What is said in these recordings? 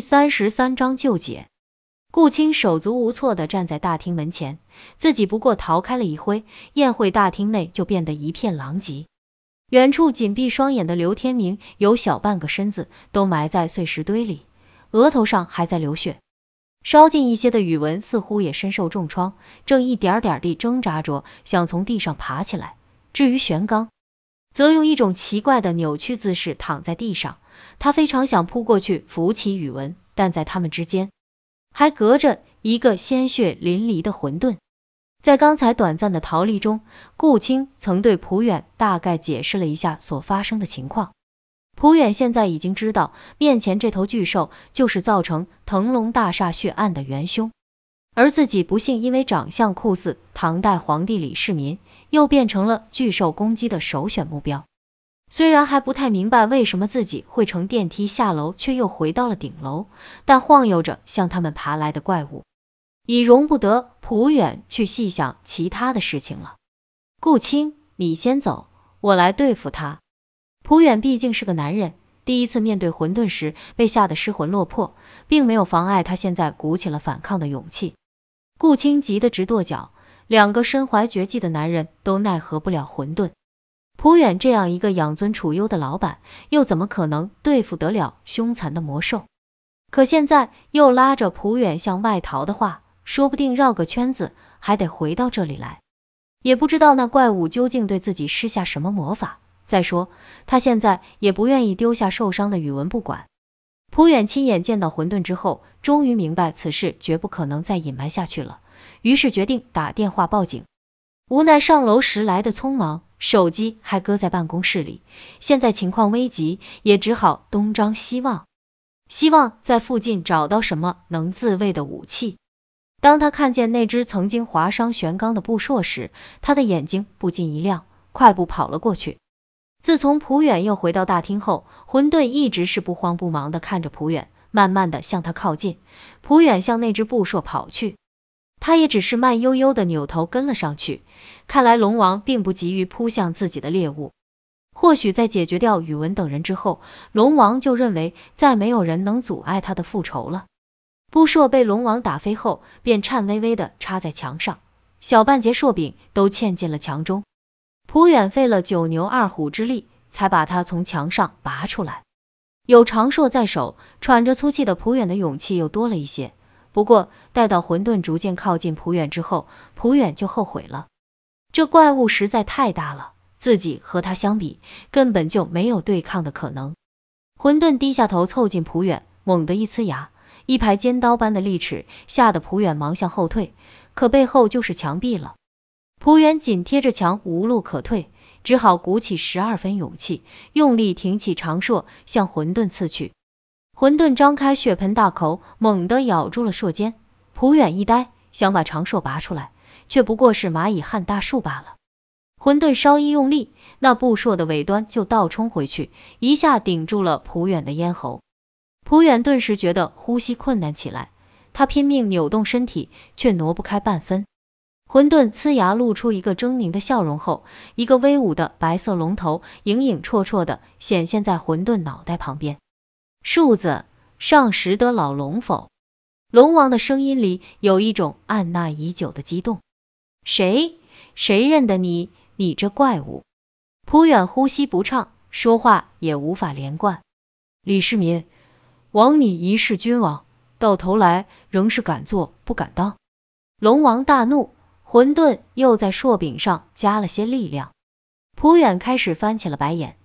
三十三章救解。顾青手足无措的站在大厅门前，自己不过逃开了一挥，宴会大厅内就变得一片狼藉。远处紧闭双眼的刘天明，有小半个身子都埋在碎石堆里，额头上还在流血。稍近一些的宇文似乎也身受重创，正一点点地挣扎着想从地上爬起来。至于玄刚，则用一种奇怪的扭曲姿势躺在地上，他非常想扑过去扶起宇文，但在他们之间。还隔着一个鲜血淋漓的混沌，在刚才短暂的逃离中，顾青曾对蒲远大概解释了一下所发生的情况。蒲远现在已经知道，面前这头巨兽就是造成腾龙大厦血案的元凶，而自己不幸因为长相酷似唐代皇帝李世民，又变成了巨兽攻击的首选目标。虽然还不太明白为什么自己会乘电梯下楼，却又回到了顶楼，但晃悠着向他们爬来的怪物，已容不得蒲远去细想其他的事情了。顾青，你先走，我来对付他。蒲远毕竟是个男人，第一次面对混沌时被吓得失魂落魄，并没有妨碍他现在鼓起了反抗的勇气。顾青急得直跺脚，两个身怀绝技的男人都奈何不了混沌。普远这样一个养尊处优的老板，又怎么可能对付得了凶残的魔兽？可现在又拉着普远向外逃的话，说不定绕个圈子还得回到这里来。也不知道那怪物究竟对自己施下什么魔法。再说，他现在也不愿意丢下受伤的宇文不管。蒲远亲眼见到混沌之后，终于明白此事绝不可能再隐瞒下去了，于是决定打电话报警。无奈上楼时来的匆忙。手机还搁在办公室里，现在情况危急，也只好东张西望，希望在附近找到什么能自卫的武器。当他看见那只曾经划伤玄刚的布硕时，他的眼睛不禁一亮，快步跑了过去。自从蒲远又回到大厅后，混沌一直是不慌不忙的看着蒲远，慢慢的向他靠近。蒲远向那只布硕跑去。他也只是慢悠悠的扭头跟了上去，看来龙王并不急于扑向自己的猎物。或许在解决掉宇文等人之后，龙王就认为再没有人能阻碍他的复仇了。布硕被龙王打飞后，便颤巍巍的插在墙上，小半截硕柄都嵌进了墙中。蒲远费了九牛二虎之力，才把他从墙上拔出来。有长硕在手，喘着粗气的蒲远的勇气又多了一些。不过，待到混沌逐渐靠近蒲远之后，蒲远就后悔了。这怪物实在太大了，自己和他相比，根本就没有对抗的可能。混沌低下头凑近蒲远，猛地一呲牙，一排尖刀般的利齿，吓得蒲远忙向后退，可背后就是墙壁了。蒲远紧贴着墙，无路可退，只好鼓起十二分勇气，用力挺起长硕，向混沌刺去。混沌张开血盆大口，猛地咬住了硕尖。蒲远一呆，想把长硕拔出来，却不过是蚂蚁撼大树罢了。混沌稍一用力，那布硕的尾端就倒冲回去，一下顶住了蒲远的咽喉。蒲远顿时觉得呼吸困难起来，他拼命扭动身体，却挪不开半分。混沌呲牙露出一个狰狞的笑容后，一个威武的白色龙头影影绰绰的显现在混沌脑袋旁边。树子上识得老龙否？龙王的声音里有一种按捺已久的激动。谁？谁认得你？你这怪物！普远呼吸不畅，说话也无法连贯。李世民，枉你一世君王，到头来仍是敢做不敢当。龙王大怒，混沌又在硕柄上加了些力量。普远开始翻起了白眼。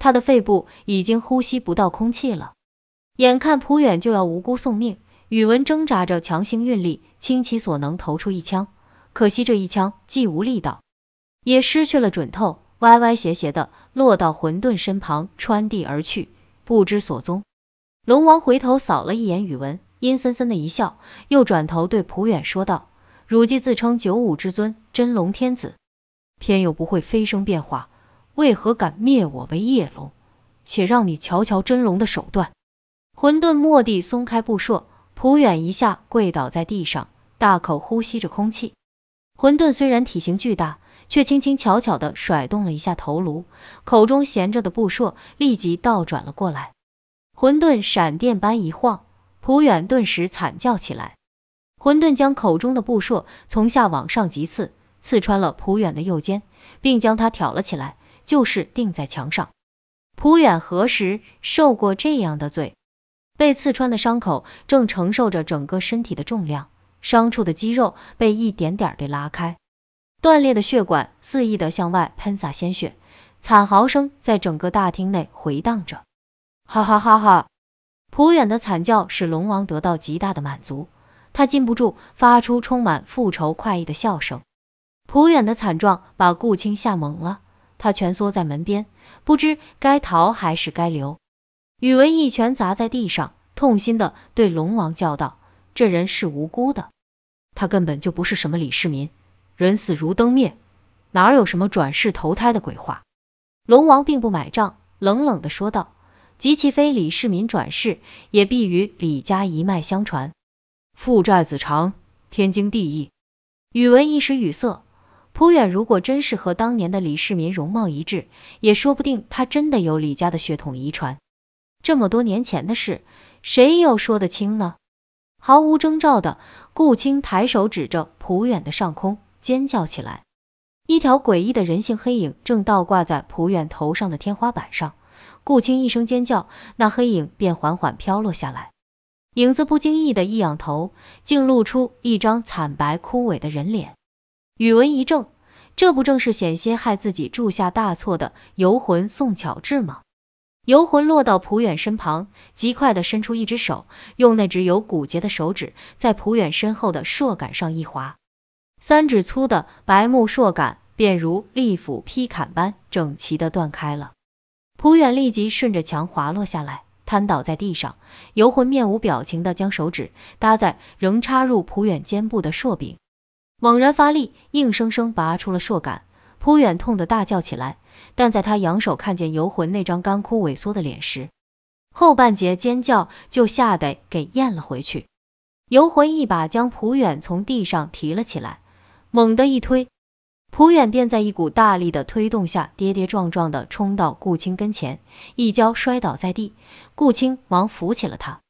他的肺部已经呼吸不到空气了，眼看普远就要无辜送命，宇文挣扎着强行运力，倾其所能投出一枪，可惜这一枪既无力道，也失去了准头，歪歪斜斜的落到混沌身旁，穿地而去，不知所踪。龙王回头扫了一眼宇文，阴森森的一笑，又转头对普远说道：“汝既自称九五之尊，真龙天子，偏又不会飞升变化。”为何敢灭我为夜龙？且让你瞧瞧真龙的手段！混沌蓦地松开布硕，普远一下跪倒在地上，大口呼吸着空气。混沌虽然体型巨大，却轻轻巧巧的甩动了一下头颅，口中衔着的布硕立即倒转了过来。混沌闪电般一晃，普远顿时惨叫起来。混沌将口中的布硕从下往上急刺，刺穿了蒲远的右肩，并将他挑了起来，就是钉在墙上。蒲远何时受过这样的罪？被刺穿的伤口正承受着整个身体的重量，伤处的肌肉被一点点被拉开，断裂的血管肆意的向外喷洒鲜血，惨嚎声在整个大厅内回荡着。哈哈哈哈！蒲远的惨叫使龙王得到极大的满足，他禁不住发出充满复仇快意的笑声。蒲远的惨状把顾青吓懵了，他蜷缩在门边，不知该逃还是该留。宇文一拳砸在地上，痛心的对龙王叫道：“这人是无辜的，他根本就不是什么李世民，人死如灯灭，哪有什么转世投胎的鬼话？”龙王并不买账，冷冷的说道：“即其非李世民转世，也必与李家一脉相传。父债子偿，天经地义。”宇文一时语塞。蒲远如果真是和当年的李世民容貌一致，也说不定他真的有李家的血统遗传。这么多年前的事，谁又说得清呢？毫无征兆的，顾青抬手指着蒲远的上空，尖叫起来。一条诡异的人形黑影正倒挂在蒲远头上的天花板上。顾青一声尖叫，那黑影便缓缓飘落下来。影子不经意的一仰头，竟露出一张惨白枯萎的人脸。宇文一怔，这不正是险些害自己铸下大错的游魂宋巧智吗？游魂落到蒲远身旁，极快的伸出一只手，用那只有骨节的手指在蒲远身后的硕杆上一划，三指粗的白木硕杆便如利斧劈砍般整齐的断开了。蒲远立即顺着墙滑落下来，瘫倒在地上。游魂面无表情的将手指搭在仍插入蒲远肩部的硕柄，猛然发力，硬生生拔出了硕杆。蒲远痛得大叫起来。但在他扬手看见游魂那张干枯萎缩的脸时，后半截尖叫就吓得给咽了回去。游魂一把将蒲远从地上提了起来，猛地一推，蒲远便在一股大力的推动下跌跌撞撞的冲到顾青跟前，一跤摔倒在地。顾青忙扶起了他，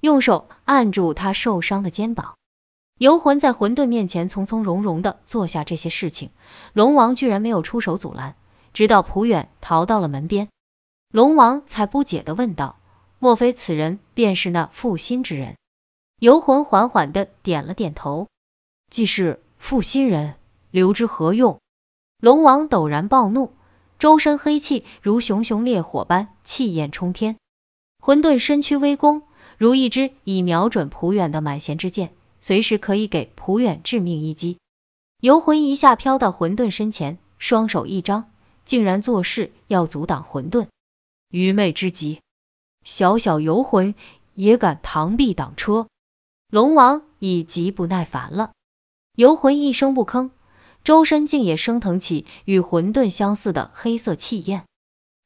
用手按住他受伤的肩膀。游魂在混沌面前从从容容的做下这些事情，龙王居然没有出手阻拦。直到蒲远逃到了门边，龙王才不解的问道：“莫非此人便是那负心之人？”游魂缓缓的点了点头：“既是负心人，留之何用？”龙王陡然暴怒，周身黑气如熊熊烈火般气焰冲天，混沌身躯微弓，如一支已瞄准蒲远的满弦之箭，随时可以给蒲远致命一击。游魂一下飘到混沌身前，双手一张。竟然做事要阻挡混沌，愚昧之极！小小游魂也敢螳臂挡车？龙王已极不耐烦了。游魂一声不吭，周身竟也升腾起与混沌相似的黑色气焰。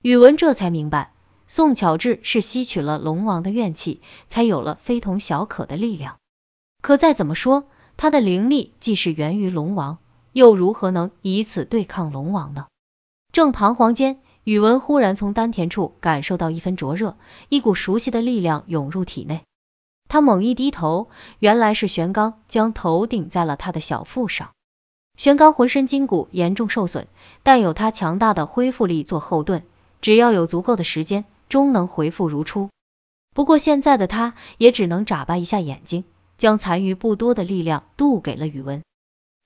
宇文这才明白，宋巧智是吸取了龙王的怨气，才有了非同小可的力量。可再怎么说，他的灵力既是源于龙王，又如何能以此对抗龙王呢？正彷徨间，宇文忽然从丹田处感受到一分灼热，一股熟悉的力量涌入体内。他猛一低头，原来是玄刚将头顶在了他的小腹上。玄刚浑身筋骨严重受损，但有他强大的恢复力做后盾，只要有足够的时间，终能恢复如初。不过现在的他也只能眨巴一下眼睛，将残余不多的力量渡给了宇文。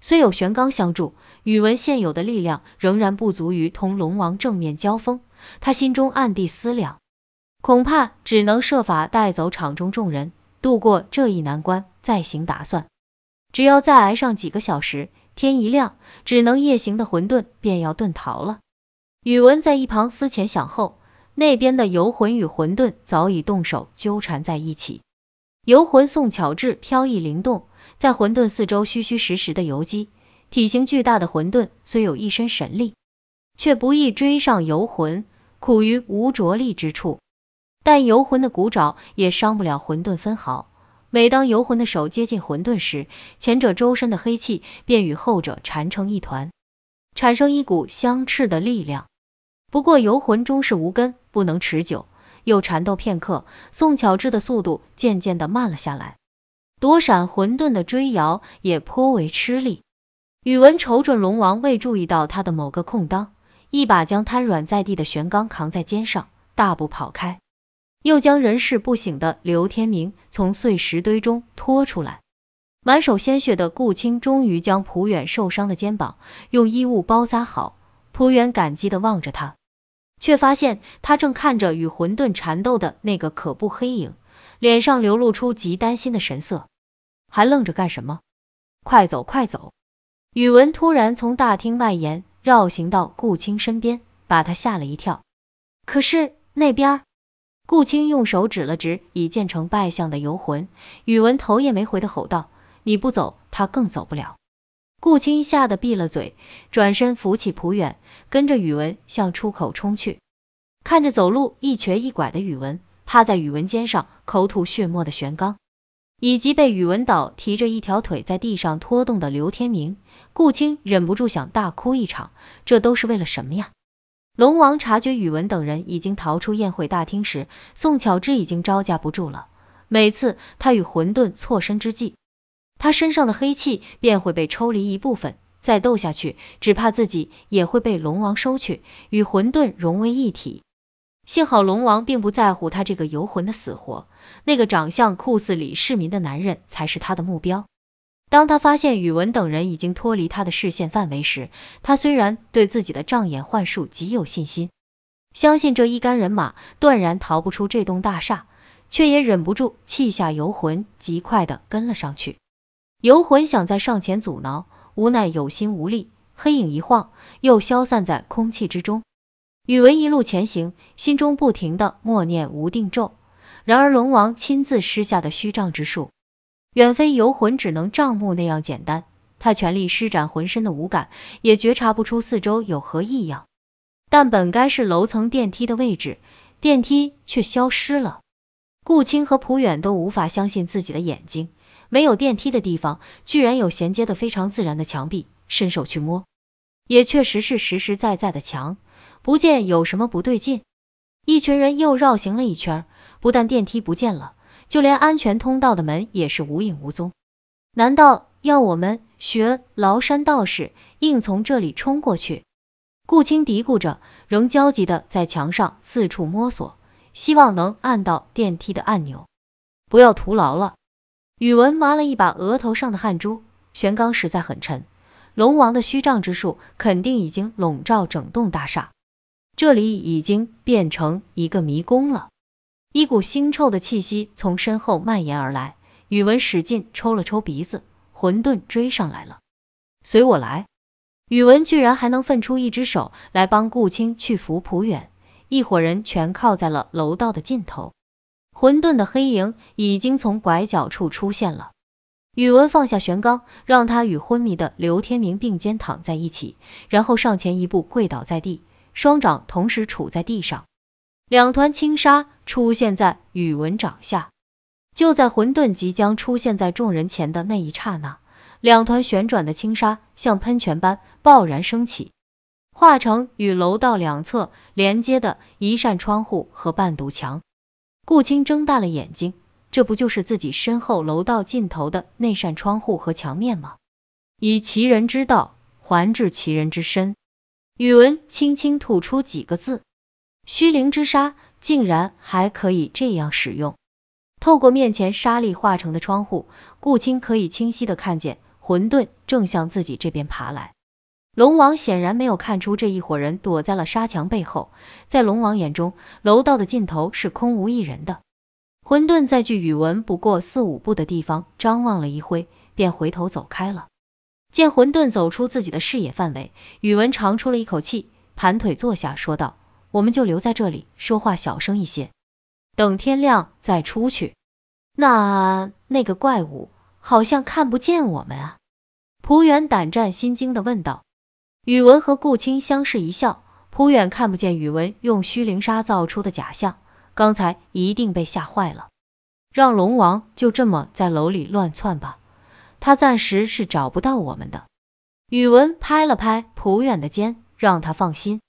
虽有玄刚相助，宇文现有的力量仍然不足于同龙王正面交锋。他心中暗地思量，恐怕只能设法带走场中众人，度过这一难关，再行打算。只要再挨上几个小时，天一亮，只能夜行的混沌便要遁逃了。宇文在一旁思前想后，那边的游魂与混沌早已动手纠缠在一起。游魂宋巧智飘逸灵动。在混沌四周虚虚实实的游击，体型巨大的混沌虽有一身神力，却不易追上游魂，苦于无着力之处。但游魂的骨爪也伤不了混沌分毫。每当游魂的手接近混沌时，前者周身的黑气便与后者缠成一团，产生一股相斥的力量。不过游魂终是无根，不能持久，又缠斗片刻，宋巧智的速度渐渐的慢了下来，躲闪混沌的追摇也颇为吃力。宇文瞅准龙王未注意到他的某个空当，一把将瘫软在地的玄刚扛在肩上，大步跑开，又将人事不省的刘天明从碎石堆中拖出来。满手鲜血的顾青终于将蒲远受伤的肩膀用衣物包扎好。蒲远感激的望着他，却发现他正看着与混沌缠斗的那个可怖黑影，脸上流露出极担心的神色。还愣着干什么？快走，快走！宇文突然从大厅外沿绕行到顾青身边，把他吓了一跳。可是那边，顾青用手指了指已建成败相的游魂，宇文头也没回的吼道：“你不走，他更走不了。”顾青吓得闭了嘴，转身扶起蒲远，跟着宇文向出口冲去。看着走路一瘸一拐的宇文，趴在宇文肩上口吐血沫的玄刚，以及被宇文倒提着一条腿在地上拖动的刘天明。顾青忍不住想大哭一场，这都是为了什么呀？龙王察觉宇文等人已经逃出宴会大厅时，宋巧芝已经招架不住了。每次他与混沌错身之际，他身上的黑气便会被抽离一部分，再斗下去，只怕自己也会被龙王收去，与混沌融为一体。幸好龙王并不在乎他这个游魂的死活，那个长相酷似李世民的男人才是他的目标。当他发现宇文等人已经脱离他的视线范围时，他虽然对自己的障眼幻术极有信心，相信这一干人马断然逃不出这栋大厦，却也忍不住气下游魂，极快的跟了上去。游魂想再上前阻挠，无奈有心无力，黑影一晃，又消散在空气之中。宇文一路前行，心中不停的默念无定咒，然而龙王亲自施下的虚障之术。远非游魂只能障目那样简单，他全力施展浑身的五感，也觉察不出四周有何异样。但本该是楼层电梯的位置，电梯却消失了。顾青和蒲远都无法相信自己的眼睛，没有电梯的地方，居然有衔接的非常自然的墙壁。伸手去摸，也确实是实实在在的墙，不见有什么不对劲。一群人又绕行了一圈，不但电梯不见了。就连安全通道的门也是无影无踪，难道要我们学崂山道士，硬从这里冲过去？顾青嘀咕着，仍焦急的在墙上四处摸索，希望能按到电梯的按钮。不要徒劳了。宇文抹了一把额头上的汗珠，玄刚实在很沉，龙王的虚障之术肯定已经笼罩整栋大厦，这里已经变成一个迷宫了。一股腥臭的气息从身后蔓延而来，宇文使劲抽了抽鼻子，混沌追上来了，随我来。宇文居然还能分出一只手来帮顾青去扶普远，一伙人全靠在了楼道的尽头。混沌的黑影已经从拐角处出现了，宇文放下玄刚，让他与昏迷的刘天明并肩躺在一起，然后上前一步跪倒在地，双掌同时杵在地上。两团轻纱出现在宇文掌下，就在混沌即将出现在众人前的那一刹那，两团旋转的轻纱像喷泉般爆然升起，化成与楼道两侧连接的一扇窗户和半堵墙。顾青睁大了眼睛，这不就是自己身后楼道尽头的那扇窗户和墙面吗？以其人之道还治其人之身。宇文轻轻吐出几个字。虚灵之沙竟然还可以这样使用。透过面前沙粒化成的窗户，顾青可以清晰的看见混沌正向自己这边爬来。龙王显然没有看出这一伙人躲在了沙墙背后，在龙王眼中，楼道的尽头是空无一人的。混沌在距宇文不过四五步的地方张望了一挥，便回头走开了。见混沌走出自己的视野范围，宇文长出了一口气，盘腿坐下，说道。我们就留在这里，说话小声一些，等天亮再出去。那那个怪物好像看不见我们啊？蒲远胆战心惊的问道。宇文和顾青相视一笑。蒲远看不见宇文用虚灵纱造出的假象，刚才一定被吓坏了。让龙王就这么在楼里乱窜吧，他暂时是找不到我们的。宇文拍了拍蒲远的肩，让他放心。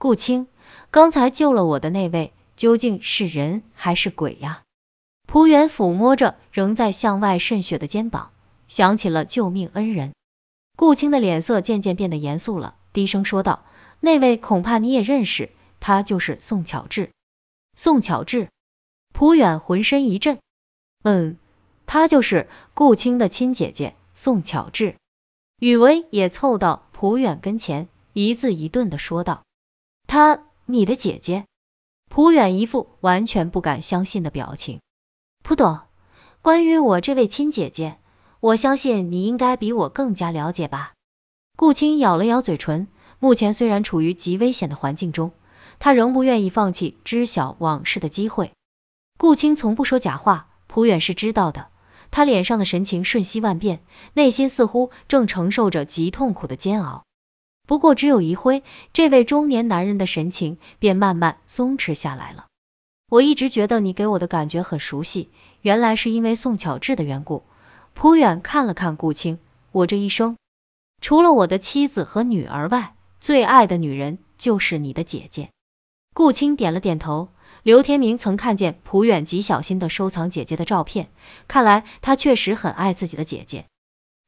顾青。刚才救了我的那位，究竟是人还是鬼呀？蒲远抚摸着仍在向外渗血的肩膀，想起了救命恩人。顾青的脸色渐渐变得严肃了，低声说道：“那位恐怕你也认识，他就是宋巧智。”宋巧智，蒲远浑身一震。嗯，她就是顾青的亲姐姐宋巧智。宇文也凑到蒲远跟前，一字一顿的说道：“她，你的姐姐？”蒲远一副完全不敢相信的表情。不懂，关于我这位亲姐姐。我相信你应该比我更加了解吧。顾青咬了咬嘴唇，目前虽然处于极危险的环境中，他仍不愿意放弃知晓往事的机会。顾青从不说假话，蒲远是知道的。他脸上的神情瞬息万变，内心似乎正承受着极痛苦的煎熬。不过只有一挥，这位中年男人的神情便慢慢松弛下来了。我一直觉得你给我的感觉很熟悉，原来是因为宋巧智的缘故。蒲远看了看顾青，我这一生除了我的妻子和女儿外，最爱的女人就是你的姐姐。顾青点了点头。刘天明曾看见蒲远极小心的收藏姐姐的照片，看来他确实很爱自己的姐姐。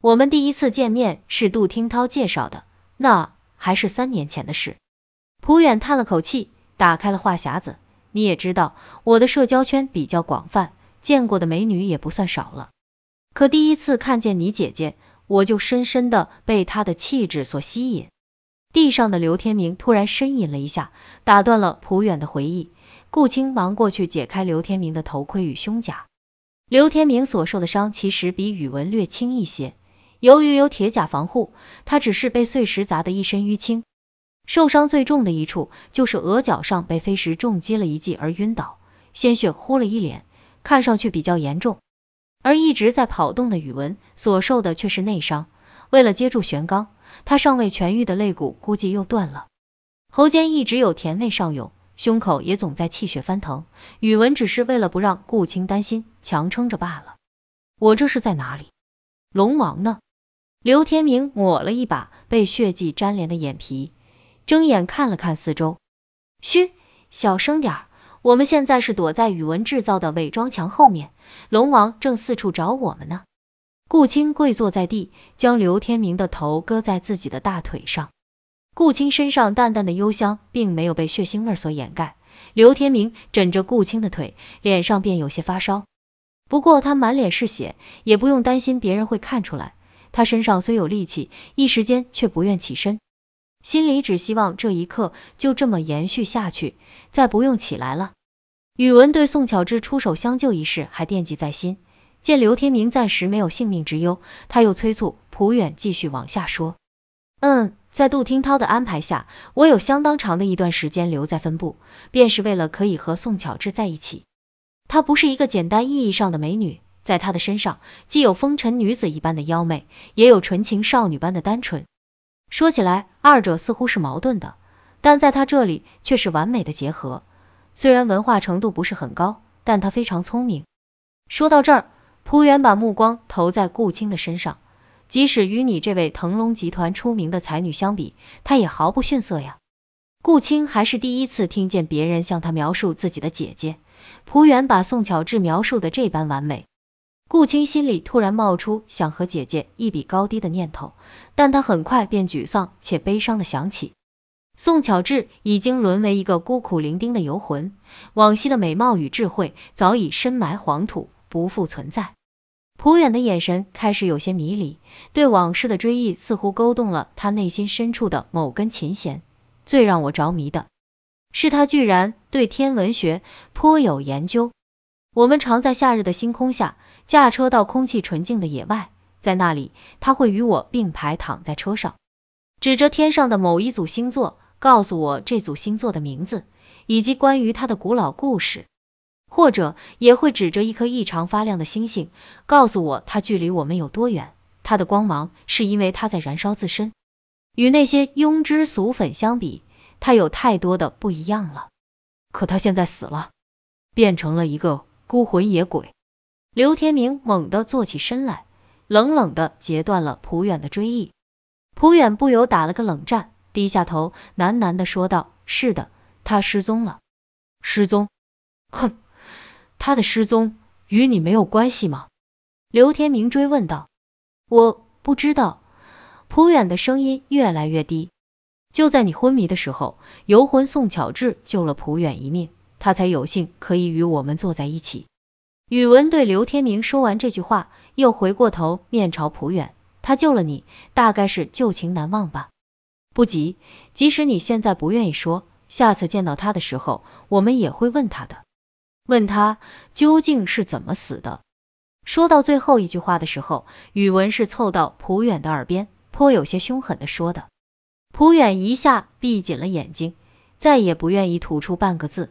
我们第一次见面是杜听涛介绍的，那还是三年前的事。普远叹了口气，打开了话匣子。你也知道，我的社交圈比较广泛，见过的美女也不算少了。可第一次看见你姐姐，我就深深的被她的气质所吸引。地上的刘天明突然呻吟了一下，打断了普远的回忆。顾青忙过去解开刘天明的头盔与胸甲。刘天明所受的伤其实比宇文略轻一些，由于有铁甲防护，他只是被碎石砸得一身淤青。受伤最重的一处就是额角上被飞石重击了一记而晕倒，鲜血呼了一脸，看上去比较严重。而一直在跑动的宇文所受的却是内伤，为了接住玄刚，他尚未痊愈的肋骨估计又断了。喉间一直有甜味上涌，胸口也总在气血翻腾。宇文只是为了不让顾青担心，强撑着罢了。我这是在哪里？龙王呢？刘天明抹了一把被血迹粘连的眼皮，睁眼看了看四周。嘘，小声点儿。我们现在是躲在宇文制造的伪装墙后面，龙王正四处找我们呢。顾青跪坐在地，将刘天明的头搁在自己的大腿上。顾青身上淡淡的幽香并没有被血腥味所掩盖。刘天明枕着顾青的腿，脸上便有些发烧。不过他满脸是血，也不用担心别人会看出来。他身上虽有力气，一时间却不愿起身。心里只希望这一刻就这么延续下去，再不用起来了。宇文对宋巧智出手相救一事还惦记在心，见刘天明暂时没有性命之忧，他又催促蒲远继续往下说。嗯，在杜听涛的安排下，我有相当长的一段时间留在分部，便是为了可以和宋巧智在一起。她不是一个简单意义上的美女，在她的身上既有风尘女子一般的妖媚，也有纯情少女般的单纯。说起来，二者似乎是矛盾的，但在他这里却是完美的结合。虽然文化程度不是很高，但他非常聪明。说到这儿，蒲远把目光投在顾青的身上，即使与你这位腾龙集团出名的才女相比，她也毫不逊色呀。顾青还是第一次听见别人向他描述自己的姐姐，蒲远把宋巧智描述的这般完美。顾青心里突然冒出想和姐姐一比高低的念头，但他很快便沮丧且悲伤的想起，宋巧智已经沦为一个孤苦伶仃的游魂，往昔的美貌与智慧早已深埋黄土，不复存在。蒲远的眼神开始有些迷离，对往事的追忆似乎勾动了他内心深处的某根琴弦。最让我着迷的是，他居然对天文学颇有研究。我们常在夏日的星空下。驾车到空气纯净的野外，在那里他会与我并排躺在车上，指着天上的某一组星座，告诉我这组星座的名字以及关于它的古老故事，或者也会指着一颗异常发亮的星星，告诉我它距离我们有多远。它的光芒是因为它在燃烧自身，与那些庸脂俗粉相比，它有太多的不一样了。可他现在死了，变成了一个孤魂野鬼。刘天明猛地坐起身来，冷冷的截断了蒲远的追忆。蒲远不由打了个冷战，低下头喃喃的说道：“是的，他失踪了。”失踪。哼，他的失踪与你没有关系吗？刘天明追问道。我不知道。朴远的声音越来越低。就在你昏迷的时候，游魂宋巧稚救了朴远一命，他才有幸可以与我们坐在一起。宇文对刘天明说完这句话，又回过头面朝朴远，他救了你，大概是旧情难忘吧？不急，即使你现在不愿意说，下次见到他的时候，我们也会问他的，问他究竟是怎么死的。说到最后一句话的时候，宇文是凑到朴远的耳边，颇有些凶狠的说的。朴远一下闭紧了眼睛，再也不愿意吐出半个字。